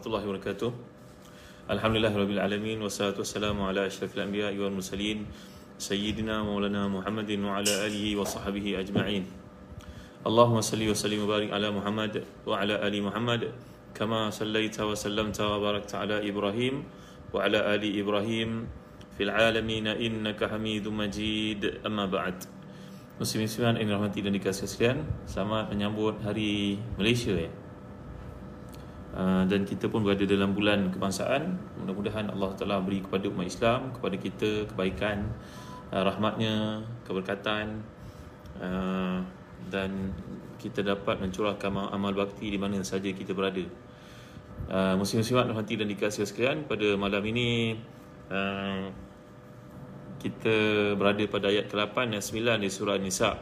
warahmatullahi wabarakatuh. Alhamdulillah rabbil alamin wassalatu wassalamu ala asyrafil anbiya'i wal mursalin sayyidina maulana Muhammadin wa ala alihi wa sahbihi ajma'in. Allahumma salli wa sallim wa barik ala Muhammad wa ala ali Muhammad kama sallaita wa sallamta wa barakta ala Ibrahim wa ala ali Ibrahim fil alamin innaka Hamidum Majid. Amma ba'd. Muslim-musliman yang dirahmati dan dikasihi sekalian, selamat menyambut hari Malaysia ya. Ah, dan kita pun berada dalam bulan kebangsaan. Mudah-mudahan Allah Taala beri kepada umat Islam kepada kita kebaikan uh, rahmatnya keberkatan uh, dan kita dapat mencurahkan amal bakti di mana saja kita berada. Muslim-muslimat rahmati dan dikasihi sekalian pada malam ini kita berada pada ayat ke-8 dan 9 di surah Nisa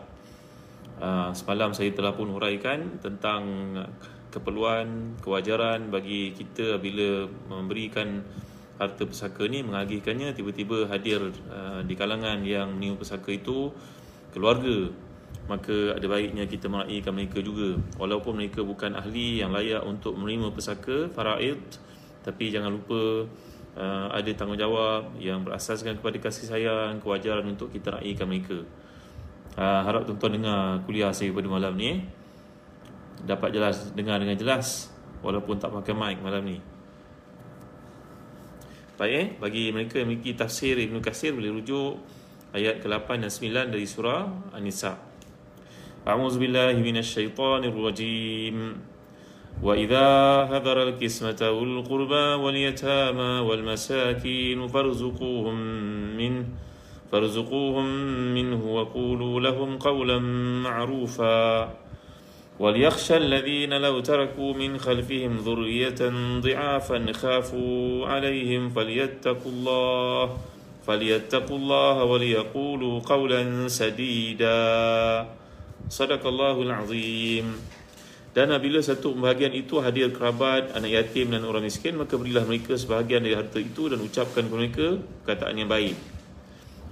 semalam saya telah pun huraikan tentang keperluan, kewajaran bagi kita bila memberikan harta pesaka ni mengagihkannya tiba-tiba hadir uh, di kalangan yang menipu pesaka itu keluarga. Maka ada baiknya kita meraihkan mereka juga. Walaupun mereka bukan ahli yang layak untuk menerima pesaka faraid tapi jangan lupa uh, ada tanggungjawab yang berasaskan kepada kasih sayang kewajaran untuk kita raihkan mereka. Uh, harap tuan-tuan dengar kuliah saya pada malam ni. eh dapat jelas dengar dengan jelas walaupun tak pakai mic malam ni. Baik eh, bagi mereka yang memiliki tafsir Ibn Qasir boleh rujuk ayat ke-8 dan 9 dari surah An-Nisa. A'udzu billahi minasyaitonir rajim. Wa idza hadara al-qismata wal qurba wal yatama wal masakin farzuquhum min farzuquhum minhu wa qulu lahum qawlan ma'rufa. وليخشى الذين لو تركوا من خلفهم ذرية ضعافا خافوا عليهم فليتقوا الله فليتقوا الله وليقولوا قولا سديدا صدق الله العظيم dan apabila satu bahagian itu hadir kerabat, anak yatim dan orang miskin, maka berilah mereka sebahagian dari harta itu dan ucapkan kepada mereka perkataan yang baik.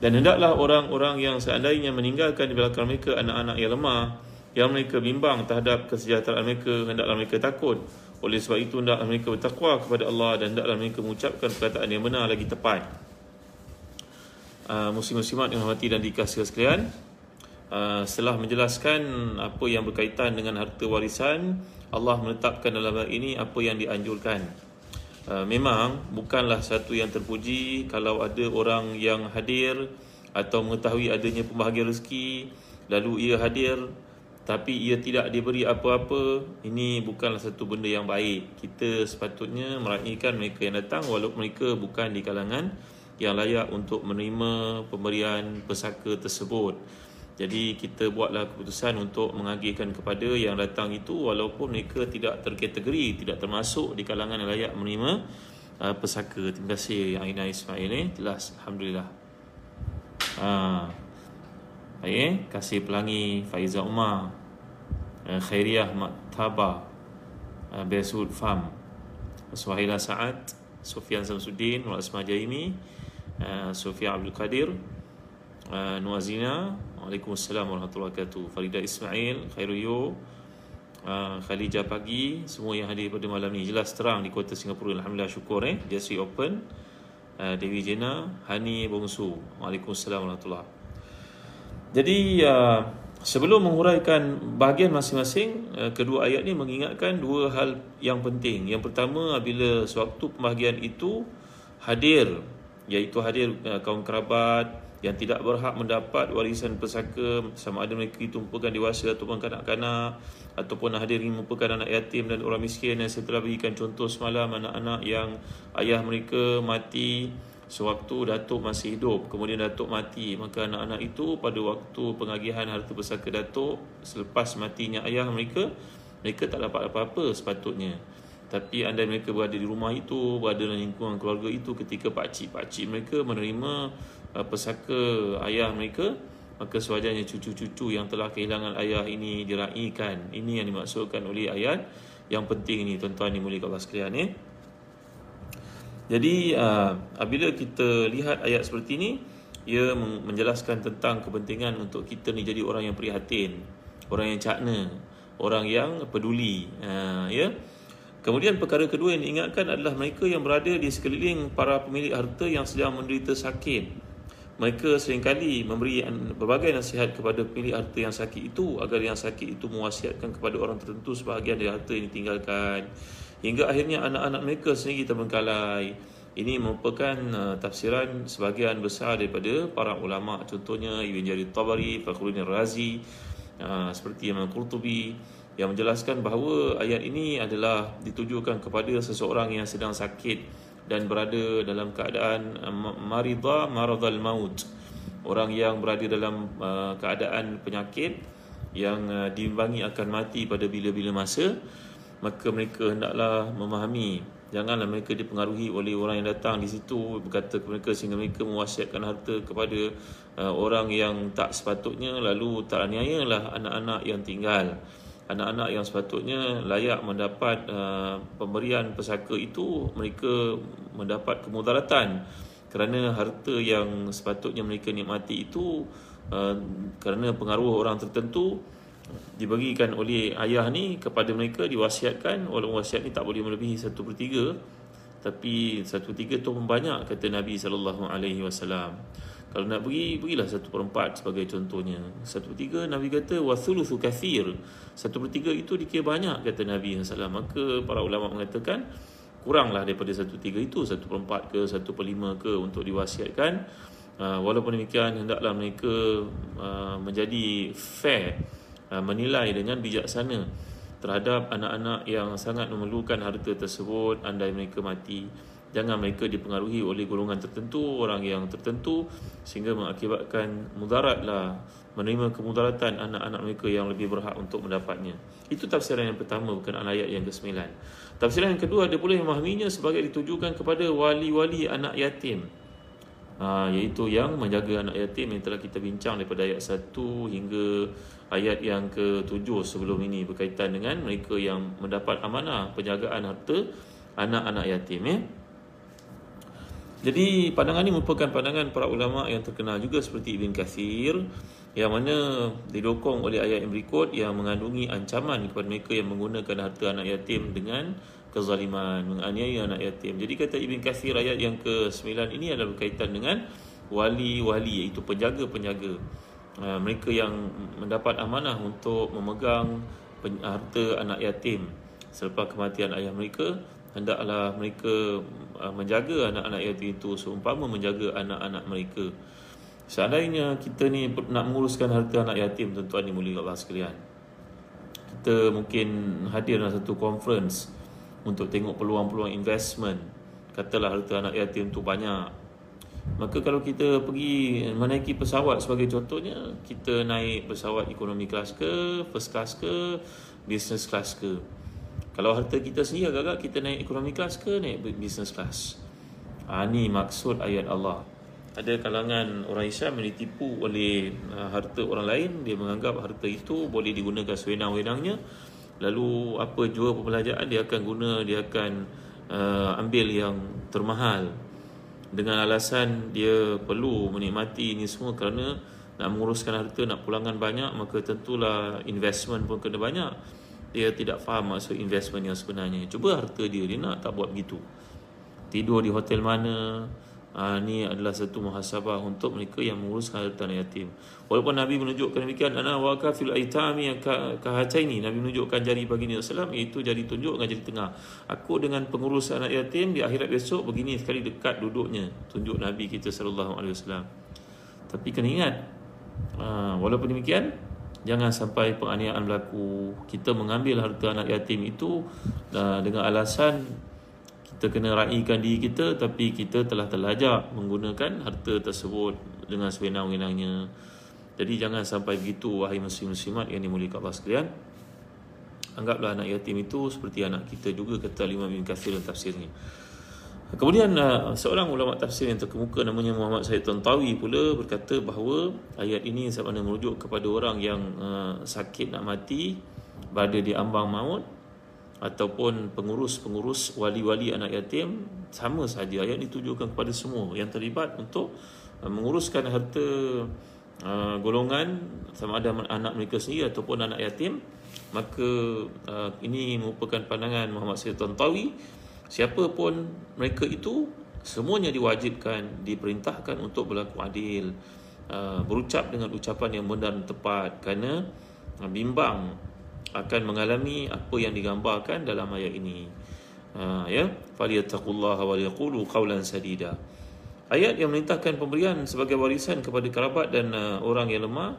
Dan hendaklah orang-orang yang seandainya meninggalkan di belakang mereka anak-anak yang lemah, yang mereka bimbang terhadap kesejahteraan mereka hendaklah mereka takut. Oleh sebab itu hendaklah mereka bertakwa kepada Allah dan hendaklah mereka mengucapkan perkataan yang benar lagi tepat. Uh, muslim-muslimat yang hormati dan dikasihi sekalian uh, setelah menjelaskan apa yang berkaitan dengan harta warisan Allah menetapkan dalam hal ini apa yang dianjurkan. Uh, memang bukanlah satu yang terpuji kalau ada orang yang hadir atau mengetahui adanya pembahagian rezeki lalu ia hadir tapi ia tidak diberi apa-apa. Ini bukanlah satu benda yang baik. Kita sepatutnya meraihkan mereka yang datang walaupun mereka bukan di kalangan yang layak untuk menerima pemberian pesaka tersebut. Jadi kita buatlah keputusan untuk mengagihkan kepada yang datang itu walaupun mereka tidak terkategori tidak termasuk di kalangan yang layak menerima uh, pesaka. Terima kasih Aina Ismail. Ni jelas. Alhamdulillah. Ah, Eh? kasih pelangi Faiza Umar uh, Khairiyah Maktaba uh, Besud Farm Suhaila Sa'ad Sofian Samsudin Nur Asma Jaimi uh, Sofia Abdul Qadir Nuazina Waalaikumsalam warahmatullahi wabarakatuh Farida Ismail Khairuyo Khalijah Pagi Semua yang hadir pada malam ni Jelas terang di kota Singapura Alhamdulillah syukur eh Jasi Open Dewi Jena Hani Bongsu Waalaikumsalam warahmatullahi wabarakatuh jadi uh, sebelum menguraikan bahagian masing-masing, uh, kedua ayat ini mengingatkan dua hal yang penting. Yang pertama, bila sewaktu pembahagian itu hadir, iaitu hadir uh, kaum kerabat yang tidak berhak mendapat warisan pesaka sama ada mereka itu merupakan dewasa ataupun kanak-kanak ataupun hadir ini merupakan anak yatim dan orang miskin yang saya telah berikan contoh semalam anak-anak yang ayah mereka mati sewaktu Datuk masih hidup kemudian Datuk mati maka anak-anak itu pada waktu pengagihan harta pesaka Datuk selepas matinya ayah mereka mereka tak dapat apa-apa sepatutnya tapi anda mereka berada di rumah itu berada dalam lingkungan keluarga itu ketika pakcik-pakcik mereka menerima uh, pesaka ayah mereka maka sewajarnya cucu-cucu yang telah kehilangan ayah ini diraikan ini yang dimaksudkan oleh ayat yang penting ini tuan-tuan dimuliakan Allah sekalian ya eh? Jadi uh, apabila kita lihat ayat seperti ini ia menjelaskan tentang kepentingan untuk kita ni jadi orang yang prihatin, orang yang cakna, orang yang peduli, uh, ya. Kemudian perkara kedua yang diingatkan adalah mereka yang berada di sekeliling para pemilik harta yang sedang menderita sakit. Mereka seringkali memberi berbagai nasihat kepada pemilik harta yang sakit itu agar yang sakit itu mewasiatkan kepada orang tertentu sebahagian dari harta yang ditinggalkan. Hingga akhirnya anak-anak mereka sendiri terbengkalai. Ini merupakan uh, tafsiran sebahagian besar daripada para ulama. Contohnya Ibn Jarir Tabari, Fakhruddin Razi, uh, seperti Imam Qurtubi yang menjelaskan bahawa ayat ini adalah ditujukan kepada seseorang yang sedang sakit dan berada dalam keadaan uh, marida maradhal maut. Orang yang berada dalam uh, keadaan penyakit yang uh, diimbangi akan mati pada bila-bila masa maka mereka hendaklah memahami. Janganlah mereka dipengaruhi oleh orang yang datang di situ berkata kepada mereka sehingga mereka mewasiatkan harta kepada uh, orang yang tak sepatutnya lalu tak aniayalah anak-anak yang tinggal. Anak-anak yang sepatutnya layak mendapat uh, pemberian pesaka itu mereka mendapat kemudaratan. Kerana harta yang sepatutnya mereka nikmati itu uh, kerana pengaruh orang tertentu diberikan oleh ayah ni kepada mereka diwasiatkan. Walaupun wasiat ni tak boleh melebihi satu per tiga tapi satu per tiga tu pun banyak kata Nabi SAW kalau nak beri, berilah satu per empat sebagai contohnya. Satu per tiga Nabi kata wathuluthu kathir. Satu per tiga itu dikira banyak kata Nabi SAW maka para ulama mengatakan kuranglah daripada satu per tiga itu satu per empat ke satu per lima ke untuk diwasiatkan. Ah, walaupun demikian hendaklah mereka ah, menjadi fair uh, menilai dengan bijaksana terhadap anak-anak yang sangat memerlukan harta tersebut andai mereka mati jangan mereka dipengaruhi oleh golongan tertentu orang yang tertentu sehingga mengakibatkan mudaratlah menerima kemudaratan anak-anak mereka yang lebih berhak untuk mendapatnya. Itu tafsiran yang pertama berkenaan ayat yang ke-9 tafsiran yang kedua dia boleh memahaminya sebagai ditujukan kepada wali-wali anak yatim ha, iaitu yang menjaga anak yatim yang telah kita bincang daripada ayat 1 hingga ayat yang ke-7 sebelum ini berkaitan dengan mereka yang mendapat amanah penjagaan harta anak-anak yatim ya. Jadi pandangan ini merupakan pandangan para ulama yang terkenal juga seperti Ibn Kathir yang mana didokong oleh ayat yang berikut yang mengandungi ancaman kepada mereka yang menggunakan harta anak yatim dengan kezaliman, menganiaya anak yatim. Jadi kata Ibn Kathir ayat yang ke-9 ini adalah berkaitan dengan wali-wali iaitu penjaga-penjaga. Uh, mereka yang mendapat amanah untuk memegang harta anak yatim selepas kematian ayah mereka hendaklah mereka uh, menjaga anak-anak yatim itu seumpama menjaga anak-anak mereka. Seandainya kita ni nak menguruskan harta anak yatim tuan-tuan ni mulia Allah sekalian. Kita mungkin hadir dalam satu conference untuk tengok peluang-peluang investment. Katalah harta anak yatim tu banyak. Maka kalau kita pergi menaiki pesawat sebagai contohnya, kita naik pesawat ekonomi kelas ke, first class ke, business class ke. Kalau harta kita sendiri agak-agak kita naik ekonomi kelas ke naik business class. Ha, ini maksud ayat Allah. Ada kalangan orang Islam yang ditipu oleh uh, harta orang lain. Dia menganggap harta itu boleh digunakan sewenang-wenangnya. Lalu apa jua pembelajaran dia akan guna, dia akan uh, ambil yang termahal. Dengan alasan dia perlu menikmati ini semua kerana nak menguruskan harta, nak pulangkan banyak, maka tentulah investment pun kena banyak dia tidak faham maksud investment yang sebenarnya. Cuba harta dia, dia nak tak buat begitu. Tidur di hotel mana, ha, ni adalah satu muhasabah untuk mereka yang menguruskan anak yatim. Walaupun Nabi menunjukkan demikian, ana wa kafil aitami kahataini, Nabi menunjukkan jari bagi Nabi Sallam iaitu jari tunjuk dengan jari tengah. Aku dengan pengurus anak yatim di akhirat besok begini sekali dekat duduknya, tunjuk Nabi kita sallallahu alaihi wasallam. Tapi kena ingat, ha, walaupun demikian, jangan sampai penganiayaan berlaku kita mengambil harta anak yatim itu uh, dengan alasan kita kena raikan diri kita tapi kita telah terlajak menggunakan harta tersebut dengan sewenang-wenangnya. Jadi jangan sampai begitu wahai muslim-muslimat yang dimuliakan Allah sekalian. Anggaplah anak yatim itu seperti anak kita juga kata Imam Ibn Kathir dalam tafsirnya. Kemudian uh, seorang ulama tafsir yang terkemuka namanya Muhammad Said Tantawi pula berkata bahawa ayat ini sebenarnya merujuk kepada orang yang uh, sakit nak mati berada di ambang maut ataupun pengurus-pengurus wali-wali anak yatim sama saja ayat ditujukan kepada semua. Yang terlibat untuk uh, menguruskan harta uh, golongan sama ada anak mereka sendiri ataupun anak yatim maka uh, ini merupakan pandangan Muhammad Sayyid Tantawi. Siapa pun mereka itu semuanya diwajibkan diperintahkan untuk berlaku adil uh, berucap dengan ucapan yang benar dan tepat. Kerana uh, bimbang akan mengalami apa yang digambarkan dalam ayat ini. Uh, ya? Falyattaqullaha wa yaqulu qawlan sadida. Ayat yang memerintahkan pemberian sebagai warisan kepada kerabat dan uh, orang yang lemah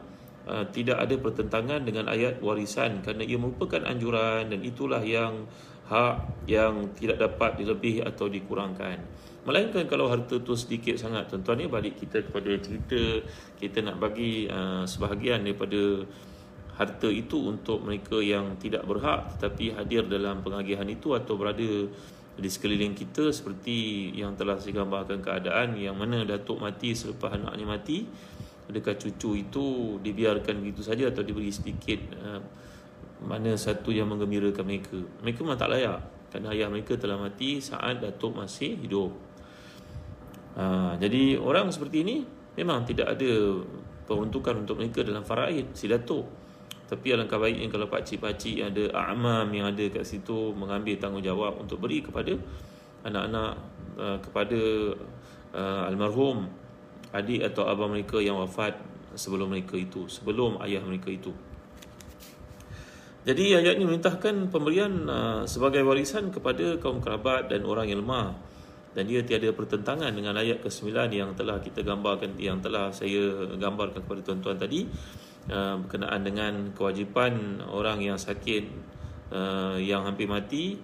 uh, tidak ada pertentangan dengan ayat warisan kerana ia merupakan anjuran dan itulah yang hak yang tidak dapat dilebih atau dikurangkan. Melainkan kalau harta tu sedikit sangat tuan-tuan ni balik kita kepada cerita kita nak bagi uh, sebahagian daripada harta itu untuk mereka yang tidak berhak tetapi hadir dalam pengagihan itu atau berada di sekeliling kita seperti yang telah saya gambarkan keadaan yang mana datuk mati selepas anaknya mati. Adakah cucu itu dibiarkan begitu saja atau diberi sedikit uh, mana satu yang menggembirakan mereka? Mereka memang tak layak kerana ayah mereka telah mati saat datuk masih hidup. Uh, jadi orang seperti ini memang tidak ada peruntukan untuk mereka dalam faraid. Si datuk tapi alangkah baiknya kalau pakcik-pakcik yang ada a'mam yang ada kat situ mengambil tanggungjawab untuk beri kepada anak-anak uh, kepada uh, almarhum adik atau abang mereka yang wafat sebelum mereka itu sebelum ayah mereka itu. Jadi ayat ini memerintahkan pemberian uh, sebagai warisan kepada kaum kerabat dan orang yang lemah. Dan dia tiada pertentangan dengan ayat ke-9 yang telah kita gambarkan yang telah saya gambarkan kepada tuan-tuan tadi Uh, berkenaan dengan kewajipan orang yang sakit uh, yang hampir mati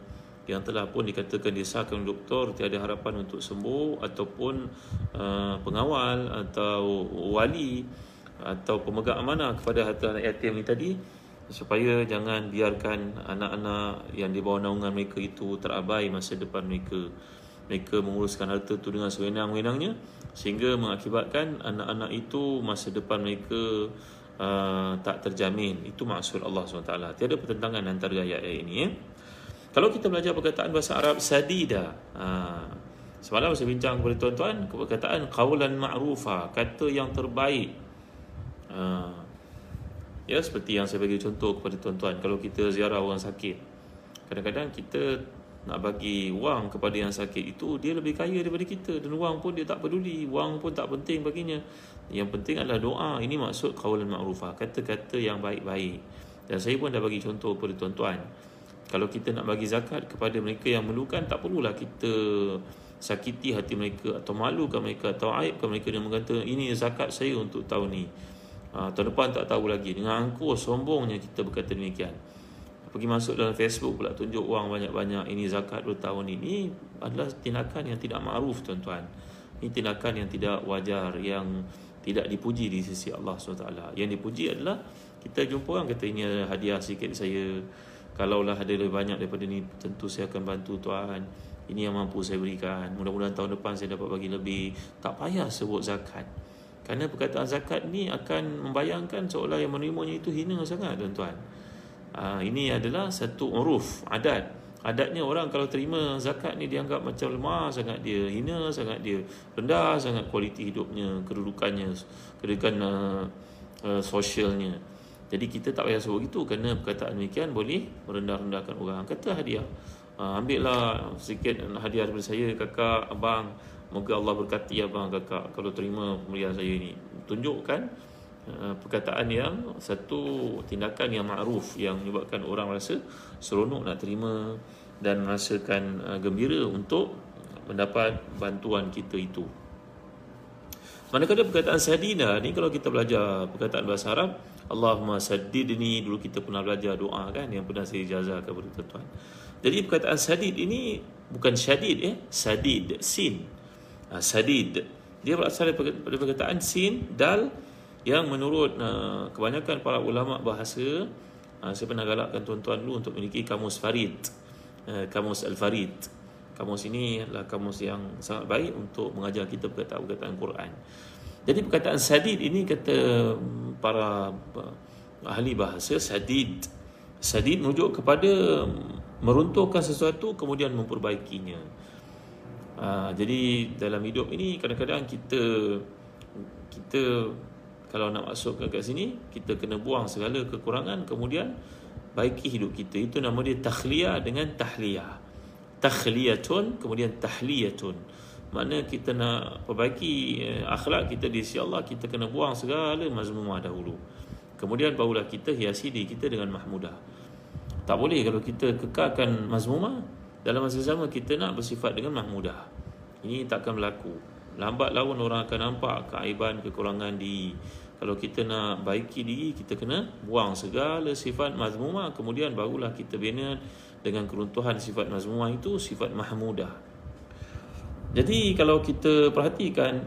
yang telah pun dikatakan disahkan doktor tiada harapan untuk sembuh ataupun uh, pengawal atau wali atau pemegang amanah kepada harta anak yatim ini tadi supaya jangan biarkan anak-anak yang di bawah naungan mereka itu terabai masa depan mereka. Mereka menguruskan harta itu dengan sewenang-wenangnya sehingga mengakibatkan anak-anak itu masa depan mereka uh, tak terjamin. Itu maksud Allah SWT. Tiada pertentangan antara ayat-ayat ini ya. kalau kita belajar perkataan bahasa Arab sadida uh, semalam saya bincang kepada tuan-tuan perkataan qawlan ma'rufa kata yang terbaik. Uh, ya seperti yang saya bagi contoh kepada tuan-tuan kalau kita ziarah orang sakit kadang-kadang kita nak bagi wang kepada yang sakit itu dia lebih kaya daripada kita. Dan wang pun dia tak peduli wang pun tak penting baginya yang penting adalah doa. Ini maksud qaulul ma'rufah kata-kata yang baik-baik. Dan saya pun dah bagi contoh kepada tuan-tuan. Kalau kita nak bagi zakat kepada mereka yang memerlukan tak perlulah kita sakiti hati mereka atau malukan mereka atau aibkan mereka dengan mengata ini zakat saya untuk tahun ni. Ha, tahun depan tak tahu lagi. Dengan angkuh sombongnya kita berkata demikian. Pergi masuk dalam Facebook pula tunjuk wang banyak-banyak ini zakat bertahun ini adalah tindakan yang tidak makruf tuan-tuan. Ini tindakan yang tidak wajar yang tidak dipuji di sisi Allah SWT. Yang dipuji adalah kita jumpa orang kata ini hadiah sikit saya kalaulah ada lebih banyak daripada ini tentu saya akan bantu tuan. Ini yang mampu saya berikan. Mudah-mudahan tahun depan saya dapat bagi lebih. Tak payah sebut zakat. Kerana perkataan zakat ni akan membayangkan seolah yang menerimanya itu hina sangat tuan-tuan. Ha, ini adalah satu uruf, adat. Adatnya orang kalau terima zakat ni dianggap macam lemah sangat dia, hina sangat dia, rendah sangat kualiti hidupnya, kedudukannya, kedudukan uh, uh, sosialnya. Jadi kita tak payah sebut gitu kerana perkataan demikian boleh merendah-rendahkan orang. Kata hadiah. Uh, ambillah sikit hadiah daripada saya kakak, abang. Moga Allah berkati abang kakak kalau terima pemberian saya ini. Tunjukkan perkataan yang satu tindakan yang ma'ruf yang menyebabkan orang rasa seronok nak terima dan merasakan uh, gembira untuk mendapat bantuan kita itu. Manakala perkataan sadina ni kalau kita belajar perkataan bahasa Arab Allahumma saddidni dulu kita pernah belajar doa kan yang pernah saya ijazah kepada tuan-tuan. Jadi perkataan sadid ini bukan syadid ya, sadid sin. Ha, sadid. Dia berasal daripada perkataan sin dal yang menurut uh, kebanyakan para ulama bahasa uh, saya pernah galakkan tuan-tuan dulu untuk memiliki kamus Farid. Uh, kamus Al-Farid. Kamus ini adalah kamus yang sangat baik untuk mengajar kita perkataan-perkataan Quran. Jadi perkataan sadid ini kata um, para uh, ahli bahasa sadid. Sadid merujuk kepada um, meruntuhkan sesuatu kemudian memperbaikinya. Uh, jadi dalam hidup ini kadang-kadang kita kita kalau nak masuk ke sini kita kena buang segala kekurangan kemudian baiki hidup kita. Itu nama dia takhliyah dengan tahliyah. Takhliyatun kemudian tahliyatun. Mana kita nak perbaiki eh, akhlak kita di sisi Allah kita kena buang segala mazmumah dahulu. Kemudian barulah kita hiasi diri kita dengan mahmudah. Tak boleh kalau kita kekalkan mazmumah dalam masa sama kita nak bersifat dengan mahmudah. Ini takkan berlaku. Lambat laun orang akan nampak keaiban kekurangan di kalau kita nak baiki diri kita kena buang segala sifat mazmumah. Kemudian barulah kita bina dengan keruntuhan sifat mazmumah itu sifat mahmudah. Jadi kalau kita perhatikan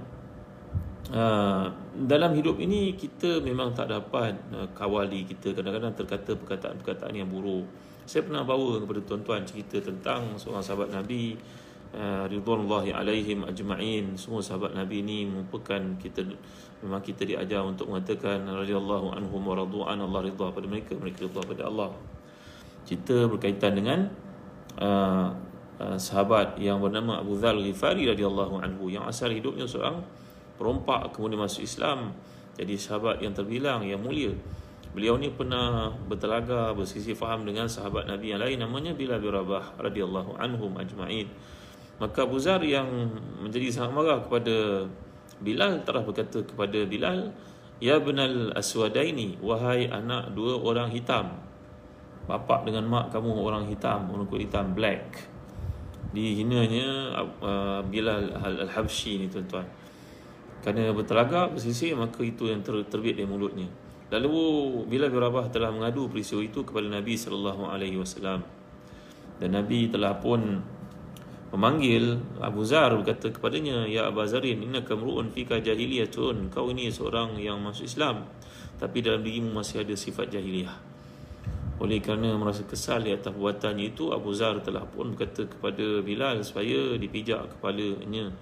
uh, dalam hidup ini kita memang tak dapat uh, kawal diri kita. Kadang-kadang terkata perkataan-perkataan yang buruk. Saya pernah bawa kepada tuan-tuan cerita tentang seorang sahabat Nabi ridwanullahi alaihim ajma'in. Semua sahabat Nabi ini merupakan kita memang kita diajar untuk mengatakan radhiyallahu anhum wa radu'an Allah ridha pada mereka mereka ridha pada Allah. Cerita berkaitan dengan uh, Uh, sahabat yang bernama Abu Dhal Ghifari radhiyallahu anhu yang asal hidupnya seorang perompak kemudian masuk Islam jadi sahabat yang terbilang yang mulia beliau ni pernah bertelaga bersisi faham dengan sahabat Nabi yang lain namanya Bilal bin Rabah radhiyallahu anhum ajma'in maka Abu Zar yang menjadi sangat marah kepada Bilal telah berkata kepada Bilal Ya benal aswadaini Wahai anak dua orang hitam Bapak dengan mak kamu orang hitam Orang kulit hitam black. Dihinanya uh, Bilal Al-Habshi ni tuan-tuan. Kerana bertelagak bersisir maka itu yang ter, terbit dari mulutnya. Lalu Bilal bin Rabah telah mengadu peristiwa itu kepada Nabi sallallahu alaihi wasallam. Dan Nabi telah pun memanggil Abu Zar berkata kepadanya ya Abu Zarin innaka mru'un fika jahiliyatun kau ini seorang yang masuk Islam tapi dalam dirimu masih ada sifat jahiliyah oleh kerana merasa kesal di atas perbuatannya itu Abu Zar telah pun berkata kepada Bilal supaya dipijak kepalanya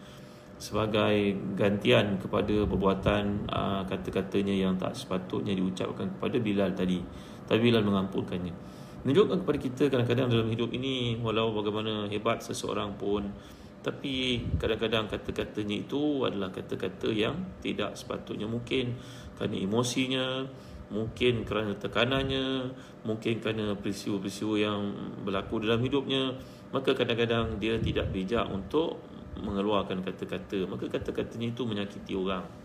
sebagai gantian kepada perbuatan kata-katanya yang tak sepatutnya diucapkan kepada Bilal tadi. Tapi Bilal mengampunkannya. Menunjukkan kepada kita kadang-kadang dalam hidup ini walau bagaimana hebat seseorang pun tapi kadang-kadang kata-katanya itu adalah kata-kata yang tidak sepatutnya. Mungkin kerana emosinya mungkin kerana tekanannya mungkin kerana peristiwa-peristiwa yang berlaku dalam hidupnya maka kadang-kadang dia tidak bijak untuk mengeluarkan kata-kata. Maka kata-katanya itu menyakiti orang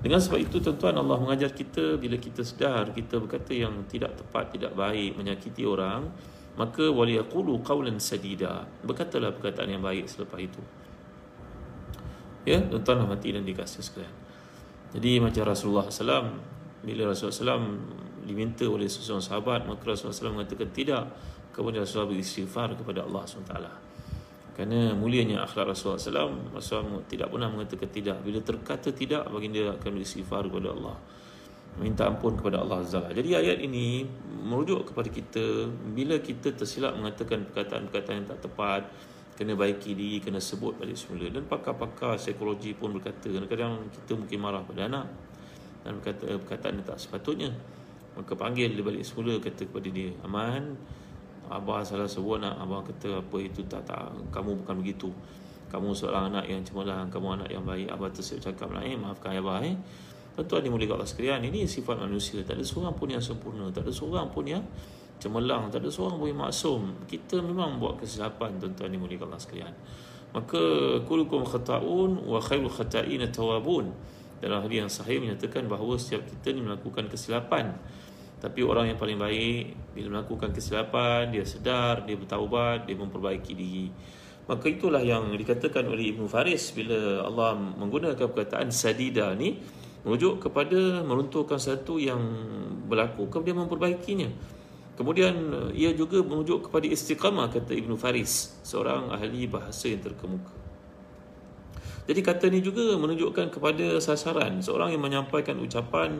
dengan sebab itu tuan-tuan Allah mengajar kita bila kita sedar kita berkata yang tidak tepat tidak baik menyakiti orang maka waliyaqulu qawlan sadida. Berkatalah perkataan yang baik selepas itu. Ya tuan-tuan mati dan dikasih sekalian. Jadi macam Rasulullah SAW bila Rasulullah SAW diminta oleh seseorang sahabat maka Rasulullah SAW mengatakan tidak kemudian Rasulullah beristighfar kepada Allah SWT kerana mulianya akhlak Rasulullah SAW Rasulullah tidak pernah mengatakan tidak bila terkata tidak baginda akan beristighfar kepada Allah. Minta ampun kepada Allah SWT jadi ayat ini merujuk kepada kita bila kita tersilap mengatakan perkataan-perkataan yang tak tepat kena baiki diri, kena sebut balik semula. Dan pakar-pakar psikologi pun berkata kadang-kadang kita mungkin marah pada anak dan berkata eh, perkataan yang tak sepatutnya. Maka panggil dia balik semula kata kepada dia aman abah salah sebut nak abah kata apa itu tak tak kamu bukan begitu. Kamu seorang anak yang cemerlang kamu anak yang baik. Abah tersiap cakap lah eh maafkan abah eh. Tuan-tuan dimulai Allah sekalian ini sifat manusia. Tak ada seorang pun yang sempurna tak ada seorang pun yang cemerlang tak ada seorang pun yang maksum. Kita memang buat kesilapan tuan-tuan dimulai Allah sekalian. Maka kulukum khata'un wa khairul khata'in tawabun. Dalam hadis yang sahih menyatakan bahawa setiap kita ni melakukan kesilapan tapi orang yang paling baik bila melakukan kesilapan dia sedar dia bertaubat dia memperbaiki diri. Maka itulah yang dikatakan oleh Ibnu Faris bila Allah menggunakan perkataan sadida ni merujuk kepada meruntuhkan satu yang berlaku kemudian memperbaikinya. Kemudian ia juga merujuk kepada istiqamah kata Ibnu Faris seorang ahli bahasa yang terkemuka. Jadi kata ni juga menunjukkan kepada sasaran seorang yang menyampaikan ucapan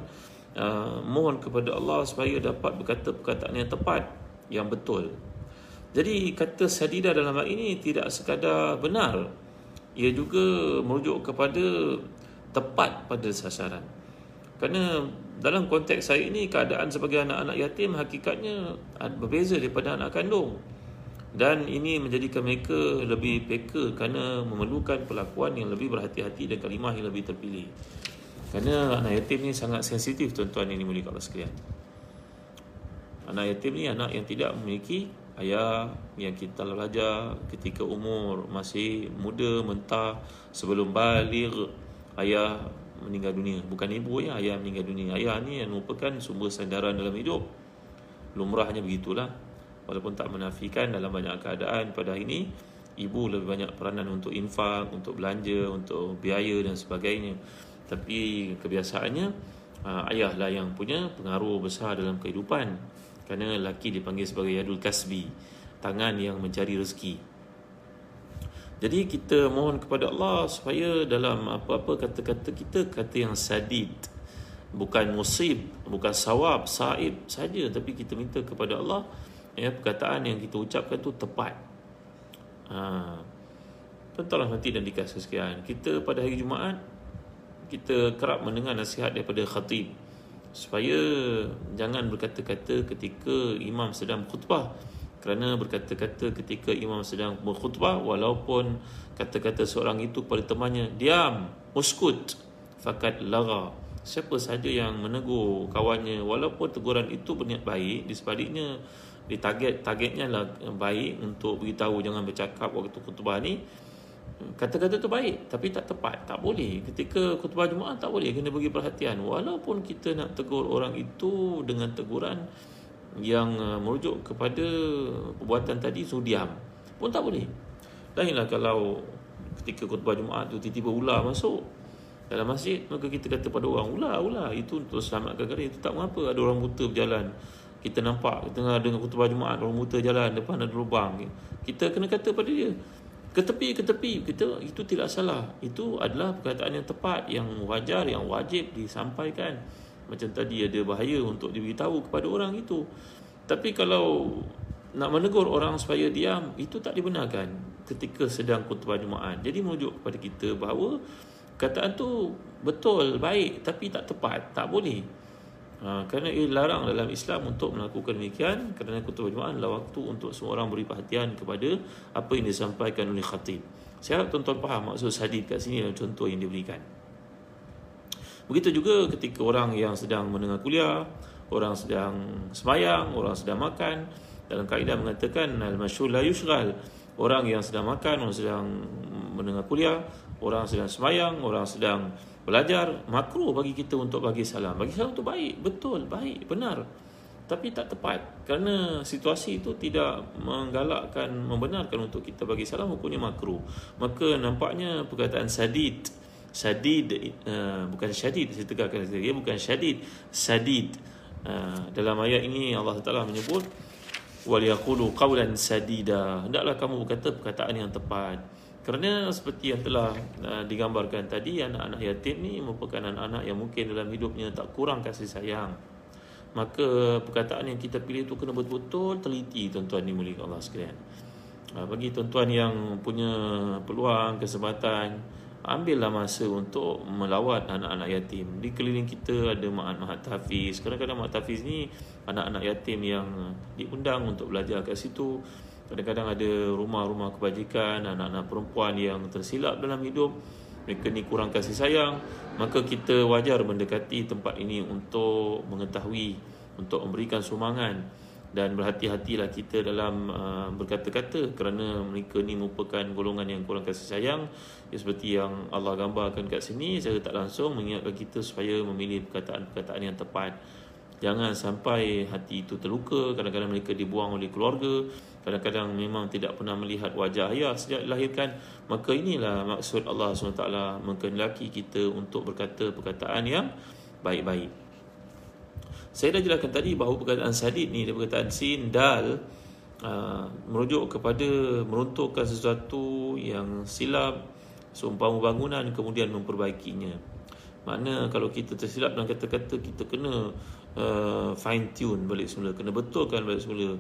uh, mohon kepada Allah supaya dapat berkata perkataan yang tepat, yang betul. Jadi kata sadida dalam hal ini tidak sekadar benar. Ia juga merujuk kepada tepat pada sasaran. Kerana dalam konteks saya ini keadaan sebagai anak-anak yatim hakikatnya berbeza daripada anak kandung dan ini menjadikan mereka lebih peka kerana memerlukan perlakuan yang lebih berhati-hati dan kalimah yang lebih terpilih kerana anak yatim ni sangat sensitif tuan-tuan ini mulia Allah sekalian. Anak yatim ni anak yang tidak memiliki ayah yang kita belajar ketika umur masih muda mentah sebelum balik ayah meninggal dunia. Bukan ibu ya ayah meninggal dunia. Ayah ni yang merupakan sumber sandaran dalam hidup. Lumrahnya begitulah. Walaupun tak menafikan dalam banyak keadaan pada hari ini ibu lebih banyak peranan untuk infak untuk belanja untuk biaya dan sebagainya tapi kebiasaannya uh, ayahlah yang punya pengaruh besar dalam kehidupan. Kerana lelaki dipanggil sebagai yadul kasbi tangan yang mencari rezeki. Jadi kita mohon kepada Allah supaya dalam apa-apa kata-kata kita kata yang sadid. Bukan musib bukan sawab saib saja. Tapi kita minta kepada Allah ya perkataan yang kita ucapkan tu tepat. Ha tuan nanti dan dikasih sekian kita pada hari Jumaat kita kerap mendengar nasihat daripada khatib. Supaya jangan berkata-kata ketika imam sedang khutbah kerana berkata-kata ketika imam sedang berkhutbah walaupun kata-kata seorang itu kepada temannya diam uskut. Fakat lara siapa saja yang menegur kawannya walaupun teguran itu berniat baik di sebaliknya di target targetnya lah baik untuk beritahu jangan bercakap waktu khutbah ni kata-kata tu baik tapi tak tepat tak boleh. Ketika khutbah Jumaat tak boleh. Kena bagi perhatian. Walaupun kita nak tegur orang itu dengan teguran yang uh, merujuk kepada perbuatan tadi suruh diam pun tak boleh. Lainlah kalau ketika khutbah Jumaat tu tiba-tiba ular masuk dalam masjid maka kita kata pada orang ular ular. Itu untuk selamatkan gara itu tak mengapa. Ada orang buta berjalan. Kita nampak tengah dengar khutbah Jumaat orang buta jalan depan ada lubang. Kita kena kata pada dia ke tepi ke tepi kita itu tidak salah. Itu adalah perkataan yang tepat yang wajar yang wajib disampaikan. Macam tadi ada bahaya untuk diberitahu kepada orang itu. Tapi kalau nak menegur orang supaya diam itu tak dibenarkan ketika sedang khutbah Jumaat. Jadi merujuk kepada kita bahawa kataan tu betul baik tapi tak tepat tak boleh Ha, kerana ia larang dalam Islam untuk melakukan demikian kerana khutbah Jumaat adalah waktu untuk semua orang beri perhatian kepada apa yang disampaikan oleh khatib. Saya harap tuan-tuan faham maksud hadis kat sini dalam contoh yang diberikan. Begitu juga ketika orang yang sedang mendengar kuliah, orang sedang semayang, orang sedang makan, dalam kaedah mengatakan al-masyhur la yushghal. Orang yang sedang makan, orang sedang mendengar kuliah, orang sedang semayang, orang sedang belajar makruh bagi kita untuk bagi salam. Bagi salam itu baik betul baik benar. Tapi tak tepat kerana situasi itu tidak menggalakkan membenarkan untuk kita bagi salam hukumnya makruh maka nampaknya perkataan sadid sadid uh, bukan syadid saya tegakkan dia bukan syadid sadid. Uh, dalam ayat ini Allah Taala menyebut yaqulu qawlan sadida. Hendaklah kamu berkata perkataan yang tepat kerana seperti yang telah uh, digambarkan tadi anak-anak yatim ni merupakan anak-anak yang mungkin dalam hidupnya tak kurang kasih sayang. Maka perkataan yang kita pilih itu kena betul-betul teliti tuan-tuan ni mulia Allah sekalian. Uh, bagi tuan-tuan yang punya peluang kesempatan ambillah masa untuk melawat anak-anak yatim. Di keliling kita ada mahat-mahat tahfiz. Kadang-kadang mahat tahfiz ni anak-anak yatim yang diundang untuk belajar kat situ. Kadang-kadang ada rumah-rumah kebajikan Anak-anak perempuan yang tersilap dalam hidup Mereka ni kurang kasih sayang Maka kita wajar mendekati tempat ini Untuk mengetahui Untuk memberikan sumbangan Dan berhati-hatilah kita dalam uh, berkata-kata Kerana mereka ni merupakan golongan yang kurang kasih sayang. Ya, Seperti yang Allah gambarkan kat sini Saya tak langsung mengingatkan kita Supaya memilih perkataan-perkataan yang tepat. Jangan sampai hati itu terluka Kadang-kadang mereka dibuang oleh keluarga Kadang-kadang memang tidak pernah melihat wajah. Ayah sejak dilahirkan Maka inilah maksud Allah SWT Mengkenalki kita untuk berkata perkataan yang baik-baik. Saya dah jelaskan tadi bahawa perkataan sadid ni Dia perkataan sin, dal uh, Merujuk kepada meruntuhkan sesuatu yang silap Seumpama bangunan kemudian memperbaikinya. Makna kalau kita tersilap dalam kata-kata Kita kena uh, fine tune balik semula kena betulkan balik semula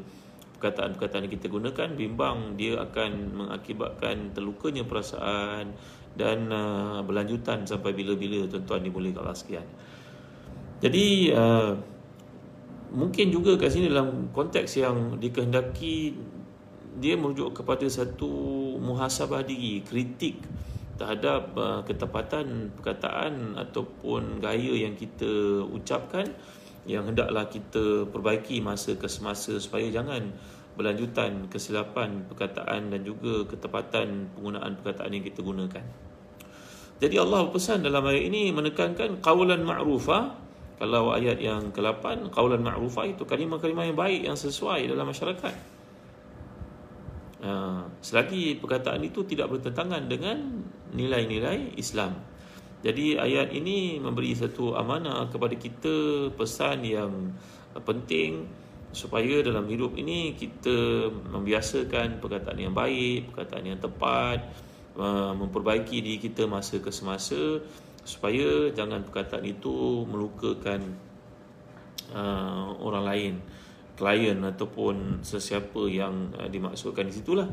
perkataan-perkataan yang kita gunakan bimbang dia akan mengakibatkan terlukanya perasaan dan uh, berlanjutan sampai bila-bila tuan-tuan dimulai kalau sekian. Jadi uh, mungkin juga kat sini dalam konteks yang dikehendaki dia merujuk kepada satu muhasabah diri kritik terhadap uh, ketepatan perkataan ataupun gaya yang kita ucapkan yang hendaklah kita perbaiki masa ke semasa supaya jangan berlanjutan kesilapan perkataan dan juga ketepatan penggunaan perkataan yang kita gunakan. Jadi Allah berpesan dalam ayat ini menekankan qawalan ma'rufa. Kalau ayat yang ke-8, qawalan ma'rufa itu kalimah-kalimah yang baik yang sesuai dalam masyarakat. Uh, selagi perkataan itu tidak bertentangan dengan nilai-nilai Islam. Jadi ayat ini memberi satu amanah kepada kita pesan yang penting supaya dalam hidup ini kita membiasakan perkataan yang baik, perkataan yang tepat, memperbaiki diri kita masa ke semasa supaya jangan perkataan itu melukakan uh, orang lain klien ataupun sesiapa yang uh, dimaksudkan di situlah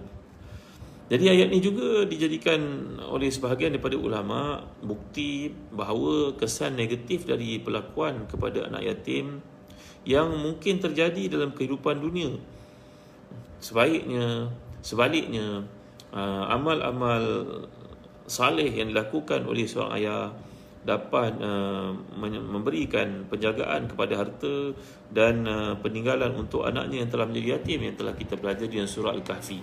jadi ayat ini juga dijadikan oleh sebahagian daripada ulama bukti bahawa kesan negatif dari perlakuan kepada anak yatim yang mungkin terjadi dalam kehidupan dunia sebaiknya sebaliknya uh, amal-amal saleh yang dilakukan oleh seorang ayah dapat uh, memberikan penjagaan kepada harta dan uh, peninggalan untuk anaknya yang telah menjadi yatim yang telah kita belajar di surah Al-Kahfi.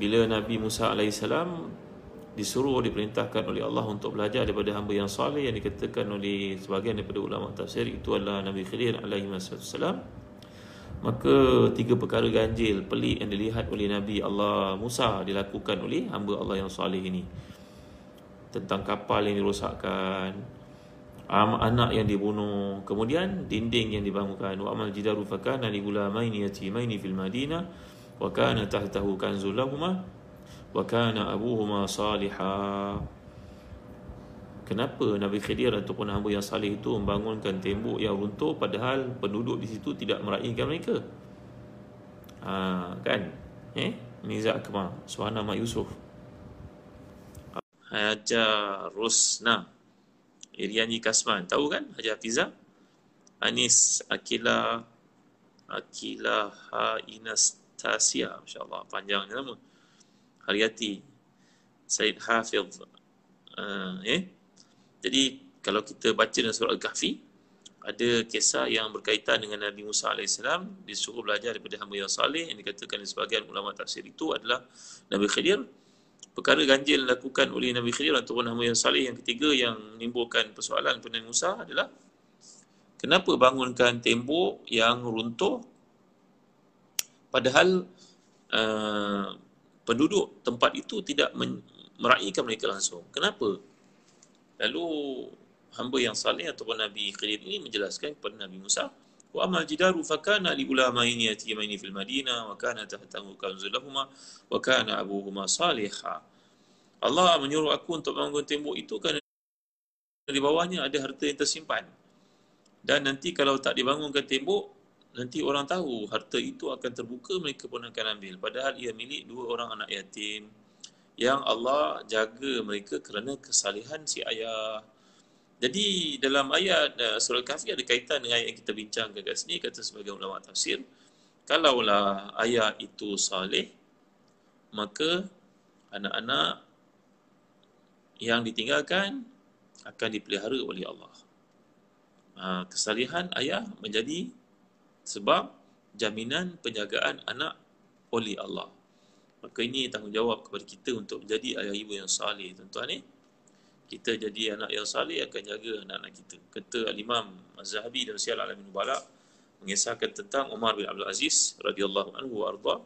Bila Nabi Musa AS disuruh diperintahkan oleh Allah untuk belajar daripada hamba yang saleh yang dikatakan oleh sebahagian daripada ulama tafsir itu adalah Nabi Khidir alaihi wasallam Maka tiga perkara ganjil pelik yang dilihat oleh Nabi Allah Musa dilakukan oleh hamba Allah yang salih ini. Tentang kapal yang dirosakkan, anak yang dibunuh, kemudian dinding yang dibangunkan. Wa amal jidaru fakana li gulamaini yatimaini fil Madinah wa kana tahtahu kanzul lahumā wa kana abuhuma salihah. Kenapa Nabi Khidir ataupun hamba yang salih itu membangunkan tembok yang runtuh padahal penduduk di situ tidak meraihkan mereka? Ha, kan? Eh? Miza Akmal, Suhana Mak Yusuf. Haja Rosna. Iriani Kasman. Tahu kan Haja Fiza? Anis Akila Akila Ha Inastasia. Masya Allah. Panjang nama. Haryati. Said Hafiz. Uh, eh? Jadi kalau kita baca dalam surah Al-Kahfi ada kisah yang berkaitan dengan Nabi Musa AS disuruh belajar daripada hamba yang salih yang dikatakan di sebagian ulama tafsir itu adalah Nabi Khidir perkara ganjil dilakukan oleh Nabi Khidir ataupun hamba yang salih yang ketiga yang menimbulkan persoalan kepada Nabi Musa adalah kenapa bangunkan tembok yang runtuh padahal uh, penduduk tempat itu tidak meraihkan mereka langsung kenapa Lalu hamba yang saleh ataupun Nabi Khidir ini menjelaskan kepada Nabi Musa, wa amal jidaru fakana li ulamaini yatimaini fil Madinah wa kana tahtahu kanzul lahumā wa kana abuhuma salihah. Allah menyuruh aku untuk bangun tembok itu kerana di bawahnya ada harta yang tersimpan. Dan nanti kalau tak dibangunkan tembok, nanti orang tahu harta itu akan terbuka, mereka pun akan ambil. Padahal ia milik dua orang anak yatim yang Allah jaga mereka kerana kesalihan si ayah. Jadi dalam ayat uh, surah Kahfi ada kaitan dengan ayat yang kita bincangkan kat sini kata sebagai ulama tafsir kalaulah ayah itu saleh maka anak-anak yang ditinggalkan akan dipelihara oleh Allah. Ha, kesalihan ayah menjadi sebab jaminan penjagaan anak oleh Allah. Maka ini tanggungjawab kepada kita untuk menjadi ayah ibu yang salih tuan-tuan ni. Kita jadi anak yang salih akan jaga anak-anak kita. Kata Al-Imam Az-Zahabi dan Syiar Al-Amin Balak mengisahkan tentang Umar bin Abdul Aziz radhiyallahu anhu wa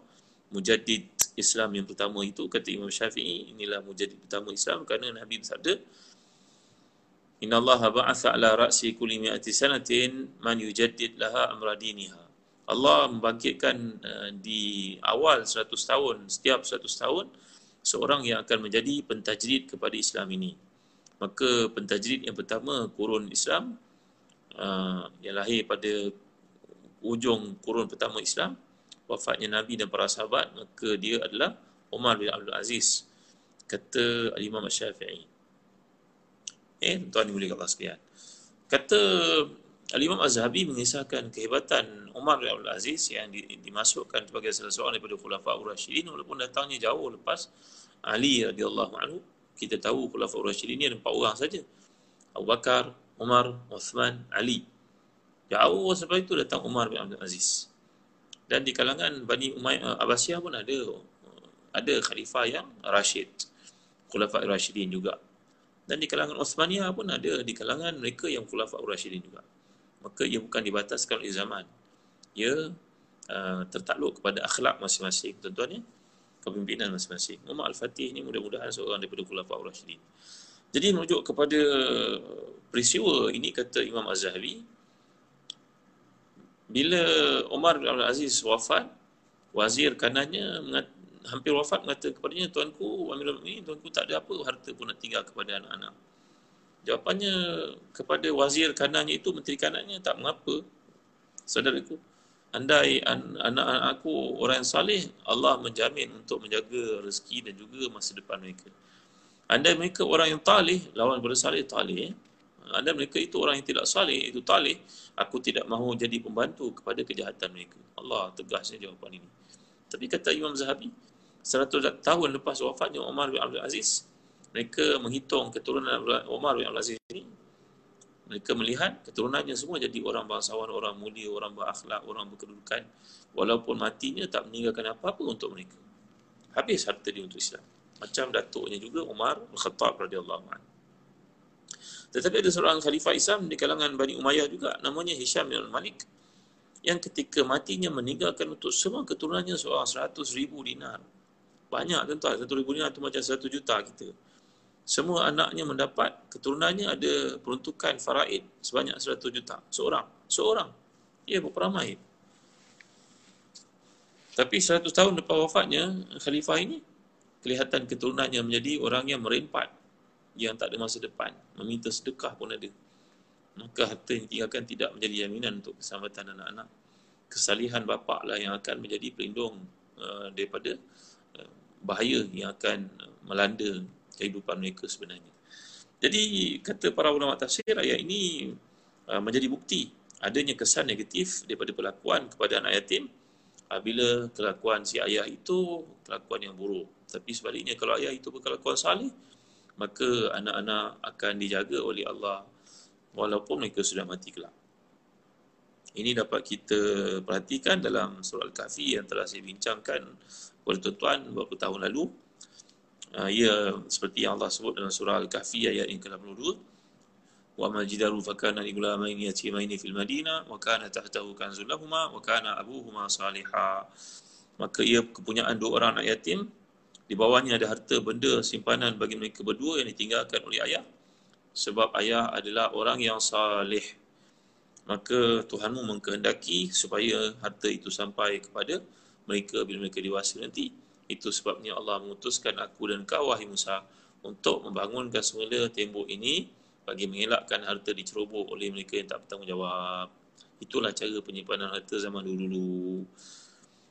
mujaddid Islam yang pertama itu kata Imam Syafi'i inilah mujaddid pertama Islam kerana Nabi bersabda Inna Allah ba'atha ala ra'si kulli mi'ati sanatin man yujaddid laha amra diniha Allah membangkitkan uh, di awal 100 tahun, setiap 100 tahun, seorang yang akan menjadi pentajrid kepada Islam ini. Maka pentajrid yang pertama, kurun Islam, uh, yang lahir pada ujung kurun pertama Islam, wafatnya Nabi dan para sahabat, maka dia adalah Umar bin Abdul Aziz, kata Imam Syafi'i. Eh, tuan boleh Allah sekalian. Kata Al-Imam Az-Zahabi mengisahkan kehebatan Umar bin Abdul Aziz yang dimasukkan sebagai salah seorang daripada Khulafa Ur-Rashidin walaupun datangnya jauh lepas Ali radhiyallahu anhu. Kita tahu Khulafa Ur-Rashidin ini ada empat orang saja. Abu Bakar, Umar, Uthman, Ali. Jauh sebab itu datang Umar bin Abdul Aziz. Dan di kalangan Bani Umayyah Abbasiyah pun ada ada khalifah yang Rashid. Khulafa Rashidin juga. Dan di kalangan Uthmaniyah pun ada di kalangan mereka yang Khulafa Rashidin juga. Maka ia bukan dibataskan oleh zaman. Ia uh, tertakluk kepada akhlak masing-masing tuan-tuan ya. Kepimpinan masing-masing. Umar Al-Fatih ni mudah-mudahan seorang daripada Khulafa Rashidin. Jadi merujuk kepada peristiwa ini kata Imam Az-Zahabi bila Umar bin Abdul Aziz wafat wazir kanannya hampir wafat mengatakan kepadanya tuanku Amirul Mukminin tuanku tak ada apa harta pun nak tinggal kepada anak-anak. Jawapannya kepada wazir kanannya itu menteri kanannya tak mengapa. Saudaraku, andai anak-anak aku orang yang saleh, Allah menjamin untuk menjaga rezeki dan juga masa depan mereka. Andai mereka orang yang talih, lawan pada saleh talih. Eh? Andai mereka itu orang yang tidak saleh, itu talih, aku tidak mahu jadi pembantu kepada kejahatan mereka. Allah tegasnya jawapan ini. Tapi kata Imam Zahabi, 100 tahun lepas wafatnya Umar bin Abdul Aziz, mereka menghitung keturunan Umar bin Abdul Aziz ini, mereka melihat keturunannya semua jadi orang bangsawan, orang mulia, orang berakhlak, orang berkedudukan. Walaupun matinya tak meninggalkan apa-apa untuk mereka. Habis harta dia untuk Islam. Macam datuknya juga Umar bin Khattab radhiyallahu anhu. Tetapi ada seorang khalifah Islam di kalangan Bani Umayyah juga namanya Hisham bin Malik yang ketika matinya meninggalkan untuk semua keturunannya seorang seratus ribu dinar banyak tuan-tuan, satu ribu dinar tu macam satu juta kita. Semua anaknya mendapat keturunannya ada peruntukan faraid sebanyak seratus juta. Seorang. Seorang. Ia berapa ramai. Tapi seratus tahun lepas wafatnya, khalifah ini, kelihatan keturunannya menjadi orang yang merempat. Yang tak ada masa depan. Meminta sedekah pun ada. Maka harta yang tinggalkan tidak menjadi jaminan untuk keselamatan anak-anak. Kesalihan bapak lah yang akan menjadi pelindung uh, daripada bahaya yang akan melanda kehidupan mereka sebenarnya. Jadi kata para ulama tafsir ayat ini uh, menjadi bukti adanya kesan negatif daripada perlakuan kepada anak yatim bila kelakuan si ayah itu kelakuan yang buruk. Tapi sebaliknya kalau ayah itu berkelakuan salih maka anak-anak akan dijaga oleh Allah walaupun mereka sudah mati kelak. Ini dapat kita perhatikan dalam surah Al-Kahfi yang telah saya bincangkan kepada tuan-tuan beberapa tahun lalu. Uh, ia seperti yang Allah sebut dalam surah Al-Kahfi ayat yang ke-82. Wa ma jidaru fa kana li fil Madinah wa kana tahtahu kanzun lahumā wa kana abūhumā ṣāliḥā. Maka ia kepunyaan dua orang anak yatim di bawahnya ada harta benda simpanan bagi mereka berdua yang ditinggalkan oleh ayah sebab ayah adalah orang yang salih maka Tuhanmu mengkehendaki supaya harta itu sampai kepada mereka bila mereka dewasa nanti. Itu sebabnya Allah mengutuskan aku dan kau wahai Musa untuk membangunkan semula tembok ini bagi mengelakkan harta dicerobok oleh mereka yang tak bertanggungjawab. Itulah cara penyimpanan harta zaman dulu-dulu.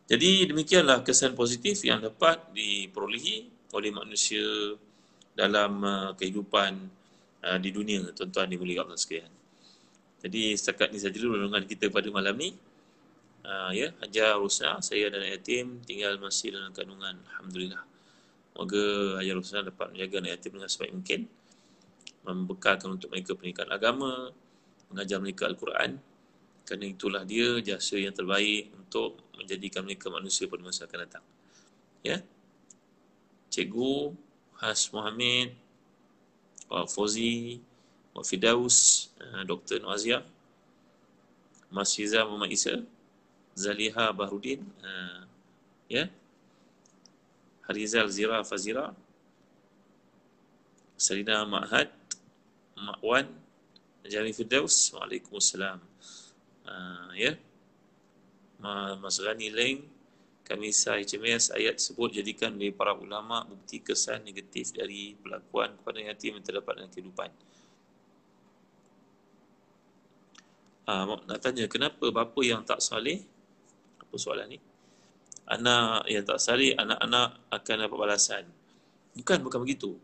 Jadi demikianlah kesan positif yang dapat diperolehi oleh manusia dalam uh, kehidupan uh, di dunia tuan-tuan dimuliakan Allah sekalian. Jadi setakat ini saja renungan kita pada malam ni. Uh, ya, Hajar Rusna, saya dan yatim tinggal masih dalam kandungan. Alhamdulillah. Moga Hajar Rusna dapat menjaga anak yatim dengan sebaik mungkin. Membekalkan untuk mereka pendidikan agama, mengajar mereka Al-Quran. Kerana itulah dia jasa yang terbaik untuk menjadikan mereka manusia pada masa akan datang. Ya. Cikgu Has Muhammad, Fauzi, Pak Fidaus, uh, Dr. Nuazia, Mas Shiza Muhammad Isa, Zaliha Bahrudin uh, ya Harizal Zira Fazira Salina Ma'had Ma'wan Jami Firdaus Waalaikumsalam uh, ya Mas Ghani Leng kami saya cemas ayat sebut jadikan oleh para ulama bukti kesan negatif dari pelakuan kepada yatim yang terdapat dalam kehidupan. Uh, nak tanya kenapa bapa yang tak saleh apa soalan ni? Anak yang tak salih, anak-anak akan dapat balasan. Bukan, bukan begitu.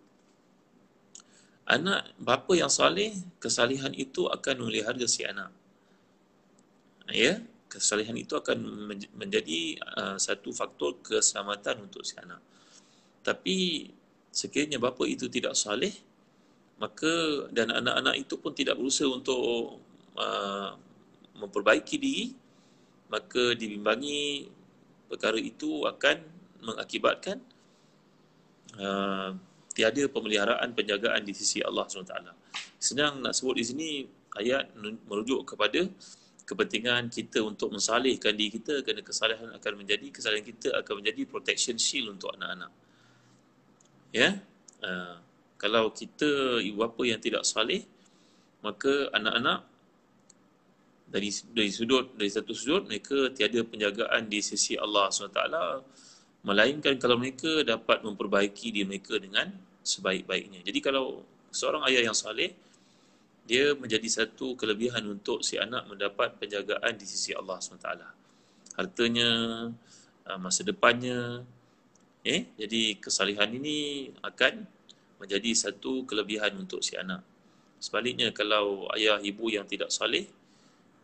Anak, bapa yang salih, kesalihan itu akan memelihara si anak. Ya, kesalihan itu akan menjadi uh, satu faktor keselamatan untuk si anak. Tapi sekiranya bapa itu tidak salih, maka dan anak-anak itu pun tidak berusaha untuk uh, memperbaiki diri maka dibimbangi perkara itu akan mengakibatkan uh, tiada pemeliharaan penjagaan di sisi Allah SWT. Senang nak sebut di sini ayat merujuk kepada kepentingan kita untuk mensalihkan diri kita kerana kesalahan akan menjadi kesalahan kita akan menjadi protection shield untuk anak-anak. Ya. Uh, kalau kita ibu bapa yang tidak salih maka anak-anak dari dari sudut dari satu sudut mereka tiada penjagaan di sisi Allah SWT melainkan kalau mereka dapat memperbaiki diri mereka dengan sebaik-baiknya. Jadi kalau seorang ayah yang saleh dia menjadi satu kelebihan untuk si anak mendapat penjagaan di sisi Allah SWT. Hartanya, ah, masa depannya, eh, jadi kesalihan ini akan menjadi satu kelebihan untuk si anak. Sebaliknya kalau ayah ibu yang tidak saleh,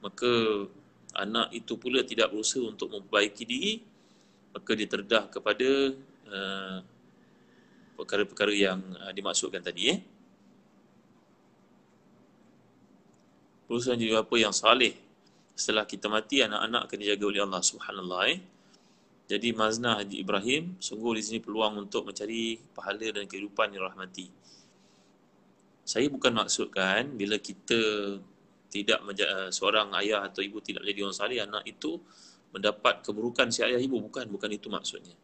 maka anak itu pula tidak berusaha untuk memperbaiki diri, maka dia terdah kepada uh, perkara-perkara yang uh, dimaksudkan tadi. Eh. Berusaha jadi apa yang saleh setelah kita mati anak-anak akan dijaga oleh Allah Subhanallah eh. Jadi Maznah Haji Ibrahim sungguh di sini peluang untuk mencari pahala dan kehidupan yang rahmati. Saya bukan maksudkan bila kita tidak menja- seorang ayah atau ibu tidak menjadi orang saleh anak itu mendapat keburukan si ayah ibu bukan bukan itu maksudnya.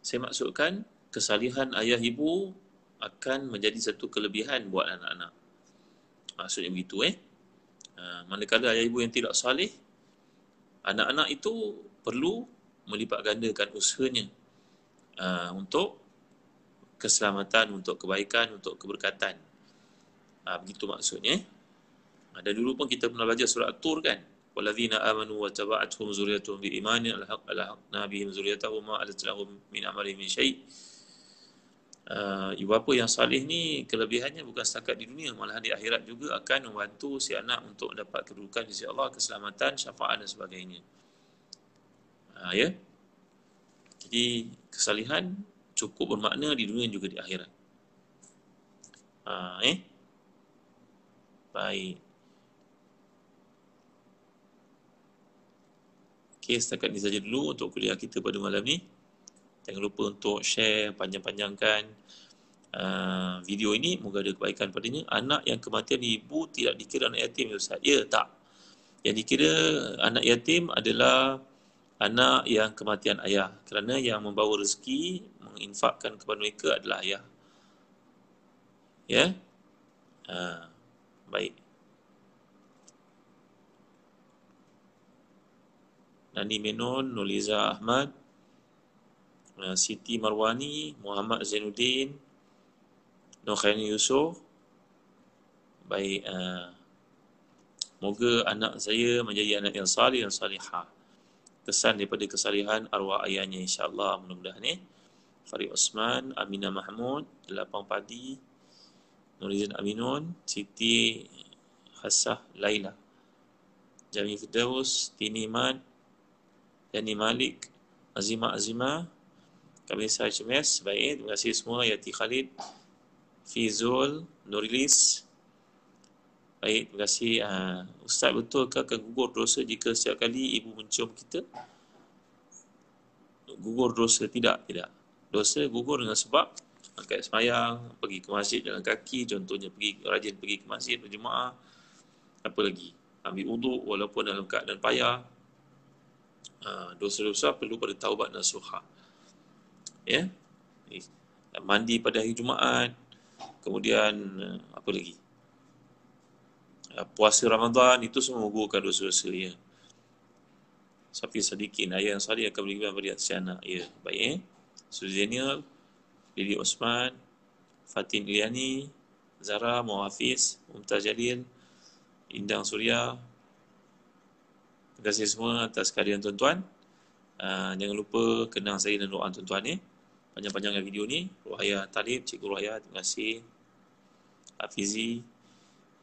Saya maksudkan kesalihan ayah ibu akan menjadi satu kelebihan buat anak-anak. Maksudnya begitu eh. Ha, manakala ayah ibu yang tidak salih, anak-anak itu perlu melipat gandakan usahanya uh, untuk keselamatan, untuk kebaikan, untuk keberkatan. Uh, begitu maksudnya. Ada dulu pun kita pernah belajar surat At-Tur kan. Walladzina amanu wa taba'atuhum zuriyatuhum bi imanin alhaqna bihim zuriyatahum ma alatlahum min amalihim min syai' uh, ibu bapa yang salih ni kelebihannya bukan setakat di dunia malah di akhirat juga akan membantu si anak untuk dapat kedudukan di sisi Allah keselamatan syafaat dan sebagainya. Uh, ya? Jadi kesalihan cukup bermakna di dunia juga di akhirat. Uh, eh? Baik Okay, setakat ini saja dulu untuk kuliah kita pada malam ni. Jangan lupa untuk share, panjang-panjangkan uh, video ini. Moga ada kebaikan padanya. Anak yang kematian ibu tidak dikira anak yatim, ya Ustaz? Ya, tak. Yang dikira anak yatim adalah anak yang kematian ayah. Kerana yang membawa rezeki, menginfakkan kepada mereka adalah ayah. Ya? Uh, baik. Nani Menon, Nuliza Ahmad, Uh, Siti Marwani, Muhammad Zainuddin, Nurkhani Yusof. Baik, uh, moga anak saya menjadi anak yang salih dan salihah. Kesan daripada kesalihan arwah ayahnya insyaAllah mudah-mudahan ni. Farid Osman, Amina Mahmud, Lapang Padi, Nurizan Aminun, Siti Hassah Laila, Jami Firdaus, Tini Mad, Yani Malik, Azimah Azimah, kami saya HMS. Baik, terima kasih semua. Yati Khalid, Fizul, Nurilis. Baik, terima kasih. Uh, Ustaz betul ke akan gugur dosa jika setiap kali ibu mencium kita? Gugur dosa? Tidak, tidak. Dosa gugur dengan sebab angkat semayang, pergi ke masjid jalan kaki, contohnya pergi rajin pergi ke masjid berjemaah. Apa lagi? Ambil uduk walaupun dalam keadaan payah. Uh, dosa-dosa perlu pada taubat dan suha. Ya? Mandi pada hari Jumaat. Kemudian eh, apa lagi? Eh, puasa Ramadan itu semua menggugurkan dosa-dosa ya Safi Sadikin ayah yang salih akan beriman pada atas anak ya baik eh Suzaniel Lili Osman Fatin Iliani Zara Muhafiz Mumtaz Jalil Indang Surya Terima kasih semua atas kehadiran tuan-tuan. Uh, jangan lupa kenang saya dan doa tuan-tuan ya panjang-panjangnya video ni. Ruhaya Talib, Cikgu Ruhaya, terima kasih. Hafizi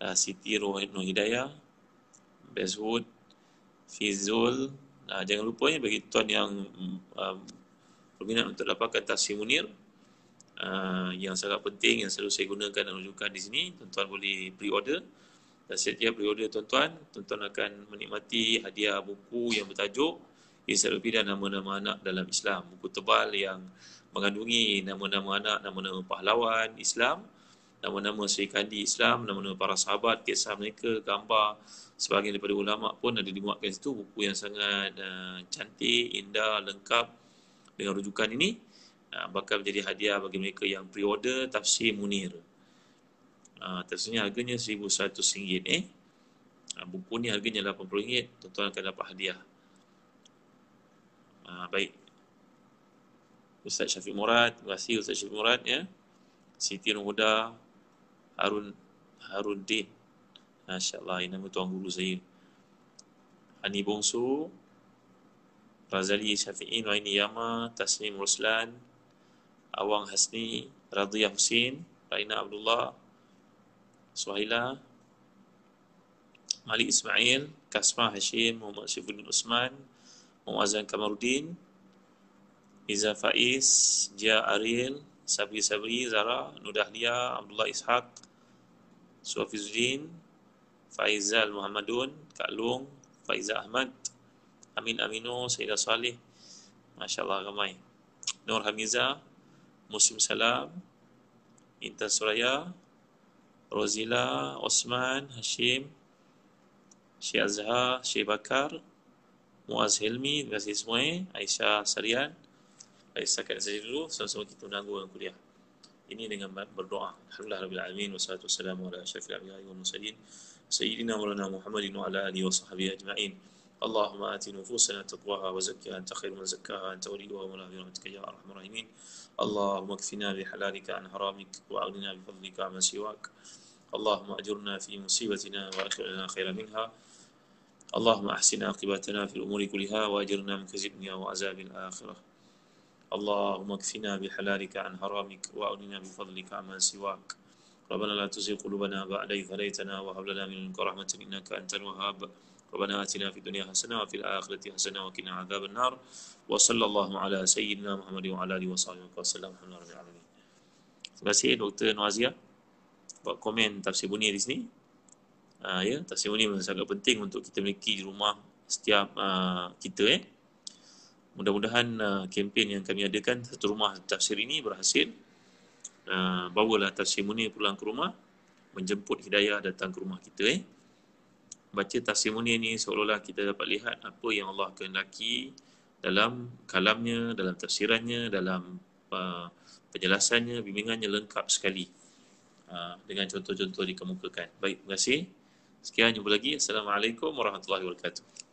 uh, Siti Nur Hidayah Bezwood Fizul. Uh, jangan lupa ya bagi tuan yang um, berminat untuk dapatkan tafsir munir uh, yang sangat penting yang selalu saya gunakan dan rujukan di sini tuan-tuan boleh pre-order Dan setiap periode tuan-tuan, tuan-tuan akan menikmati hadiah buku yang bertajuk Ensiklopedia Nama-Nama Anak dalam Islam. Buku tebal yang mengandungi nama-nama anak, nama-nama pahlawan Islam, nama-nama Sri Kandi Islam, nama-nama para sahabat, kisah mereka, gambar sebahagian daripada ulama pun ada dimuatkan situ buku yang sangat uh, cantik, indah, lengkap dengan rujukan ini uh, bakal menjadi hadiah bagi mereka yang pre-order tafsir Munir. Uh, tafsirnya harganya RM1,100 eh. Uh, buku ni harganya RM80, tuan-tuan akan dapat hadiah. Uh, baik. Ustaz Syafiq Murad, terima kasih Ustaz Syafiq Murad ya. Siti Nurhuda, Harun Harun Din. Masya-Allah, ini nama tuan guru saya. Ani Bongsu, Razali Syafi'i, Nuaini Yama, Tasnim Ruslan, Awang Hasni, Radhiyah Husin, Raina Abdullah, Suhaila, Malik Ismail, Kasma Hashim, Muhammad Syifuddin Usman, Muazzan Kamaruddin, Iza Faiz, Jia Ariel, Sabri Sabri, Zara, Nudahlia, Abdullah Ishaq, Suhafizuddin, Faizal Muhammadun, Kak Long, Faizal Ahmad, Amin Aminu, Sayyidah Salih, Masya Allah ramai. Nur Hamiza, Muslim Salam, Intan Suraya, Rozila, Osman, Hashim, Syekh Azhar, Syekh Bakar, Muaz Hilmi, terima kasih semua eh. Aisyah Sarian, Baik, setakat saja dulu. Sama-sama kita menangguh dengan kuliah. Ini dengan berdoa. Alhamdulillah Rabbil Alamin. Wassalatu wassalamu ala syafil abiyai wa musalin. Sayyidina Maulana Muhammadin wa ala alihi wa sahbihi ajma'in. اللهم آت نفوسنا تقواها وزكها أنت خير من زكاها أنت وليها ومولاها برحمتك يا أرحم الراحمين. اللهم اكفنا بحلالك عن حرامك وأغننا بفضلك عمن سواك. اللهم أجرنا في مصيبتنا وأخرنا خيرا منها. اللهم أحسن عاقبتنا في الأمور كلها وأجرنا من كذب الدنيا وعذاب الآخرة. اللهم اكفنا بحلالك عن حرامك وأغننا بفضلك عمن سواك. ربنا لا تزغ قلوبنا بعد إذ هديتنا وهب لنا من لدنك رحمة إنك أنت الوهاب. ربنا آتنا في الدنيا حسنة وفي الآخرة حسنة وقنا عذاب النار وصلى الله على سيدنا محمد وعلى آله وصحبه وسلم الحمد لله رب العالمين Terima kasih Dr. Nuazia buat komen tafsir bunyi di sini. Uh, ya, tafsir bunyi sangat penting untuk kita miliki di rumah setiap uh, kita eh. Mudah-mudahan uh, kempen yang kami adakan satu rumah tafsir ini berhasil. Uh, bawalah tafsir Munir pulang ke rumah, menjemput hidayah datang ke rumah kita. Eh. Baca Munir ni seolah-olah kita dapat lihat apa yang Allah kehendaki dalam kalamnya, dalam tafsirannya, dalam uh, penjelasannya, bimbingannya lengkap sekali. Uh, dengan contoh-contoh dikemukakan. Baik, terima kasih. Sekian, jumpa lagi. Assalamualaikum warahmatullahi wabarakatuh.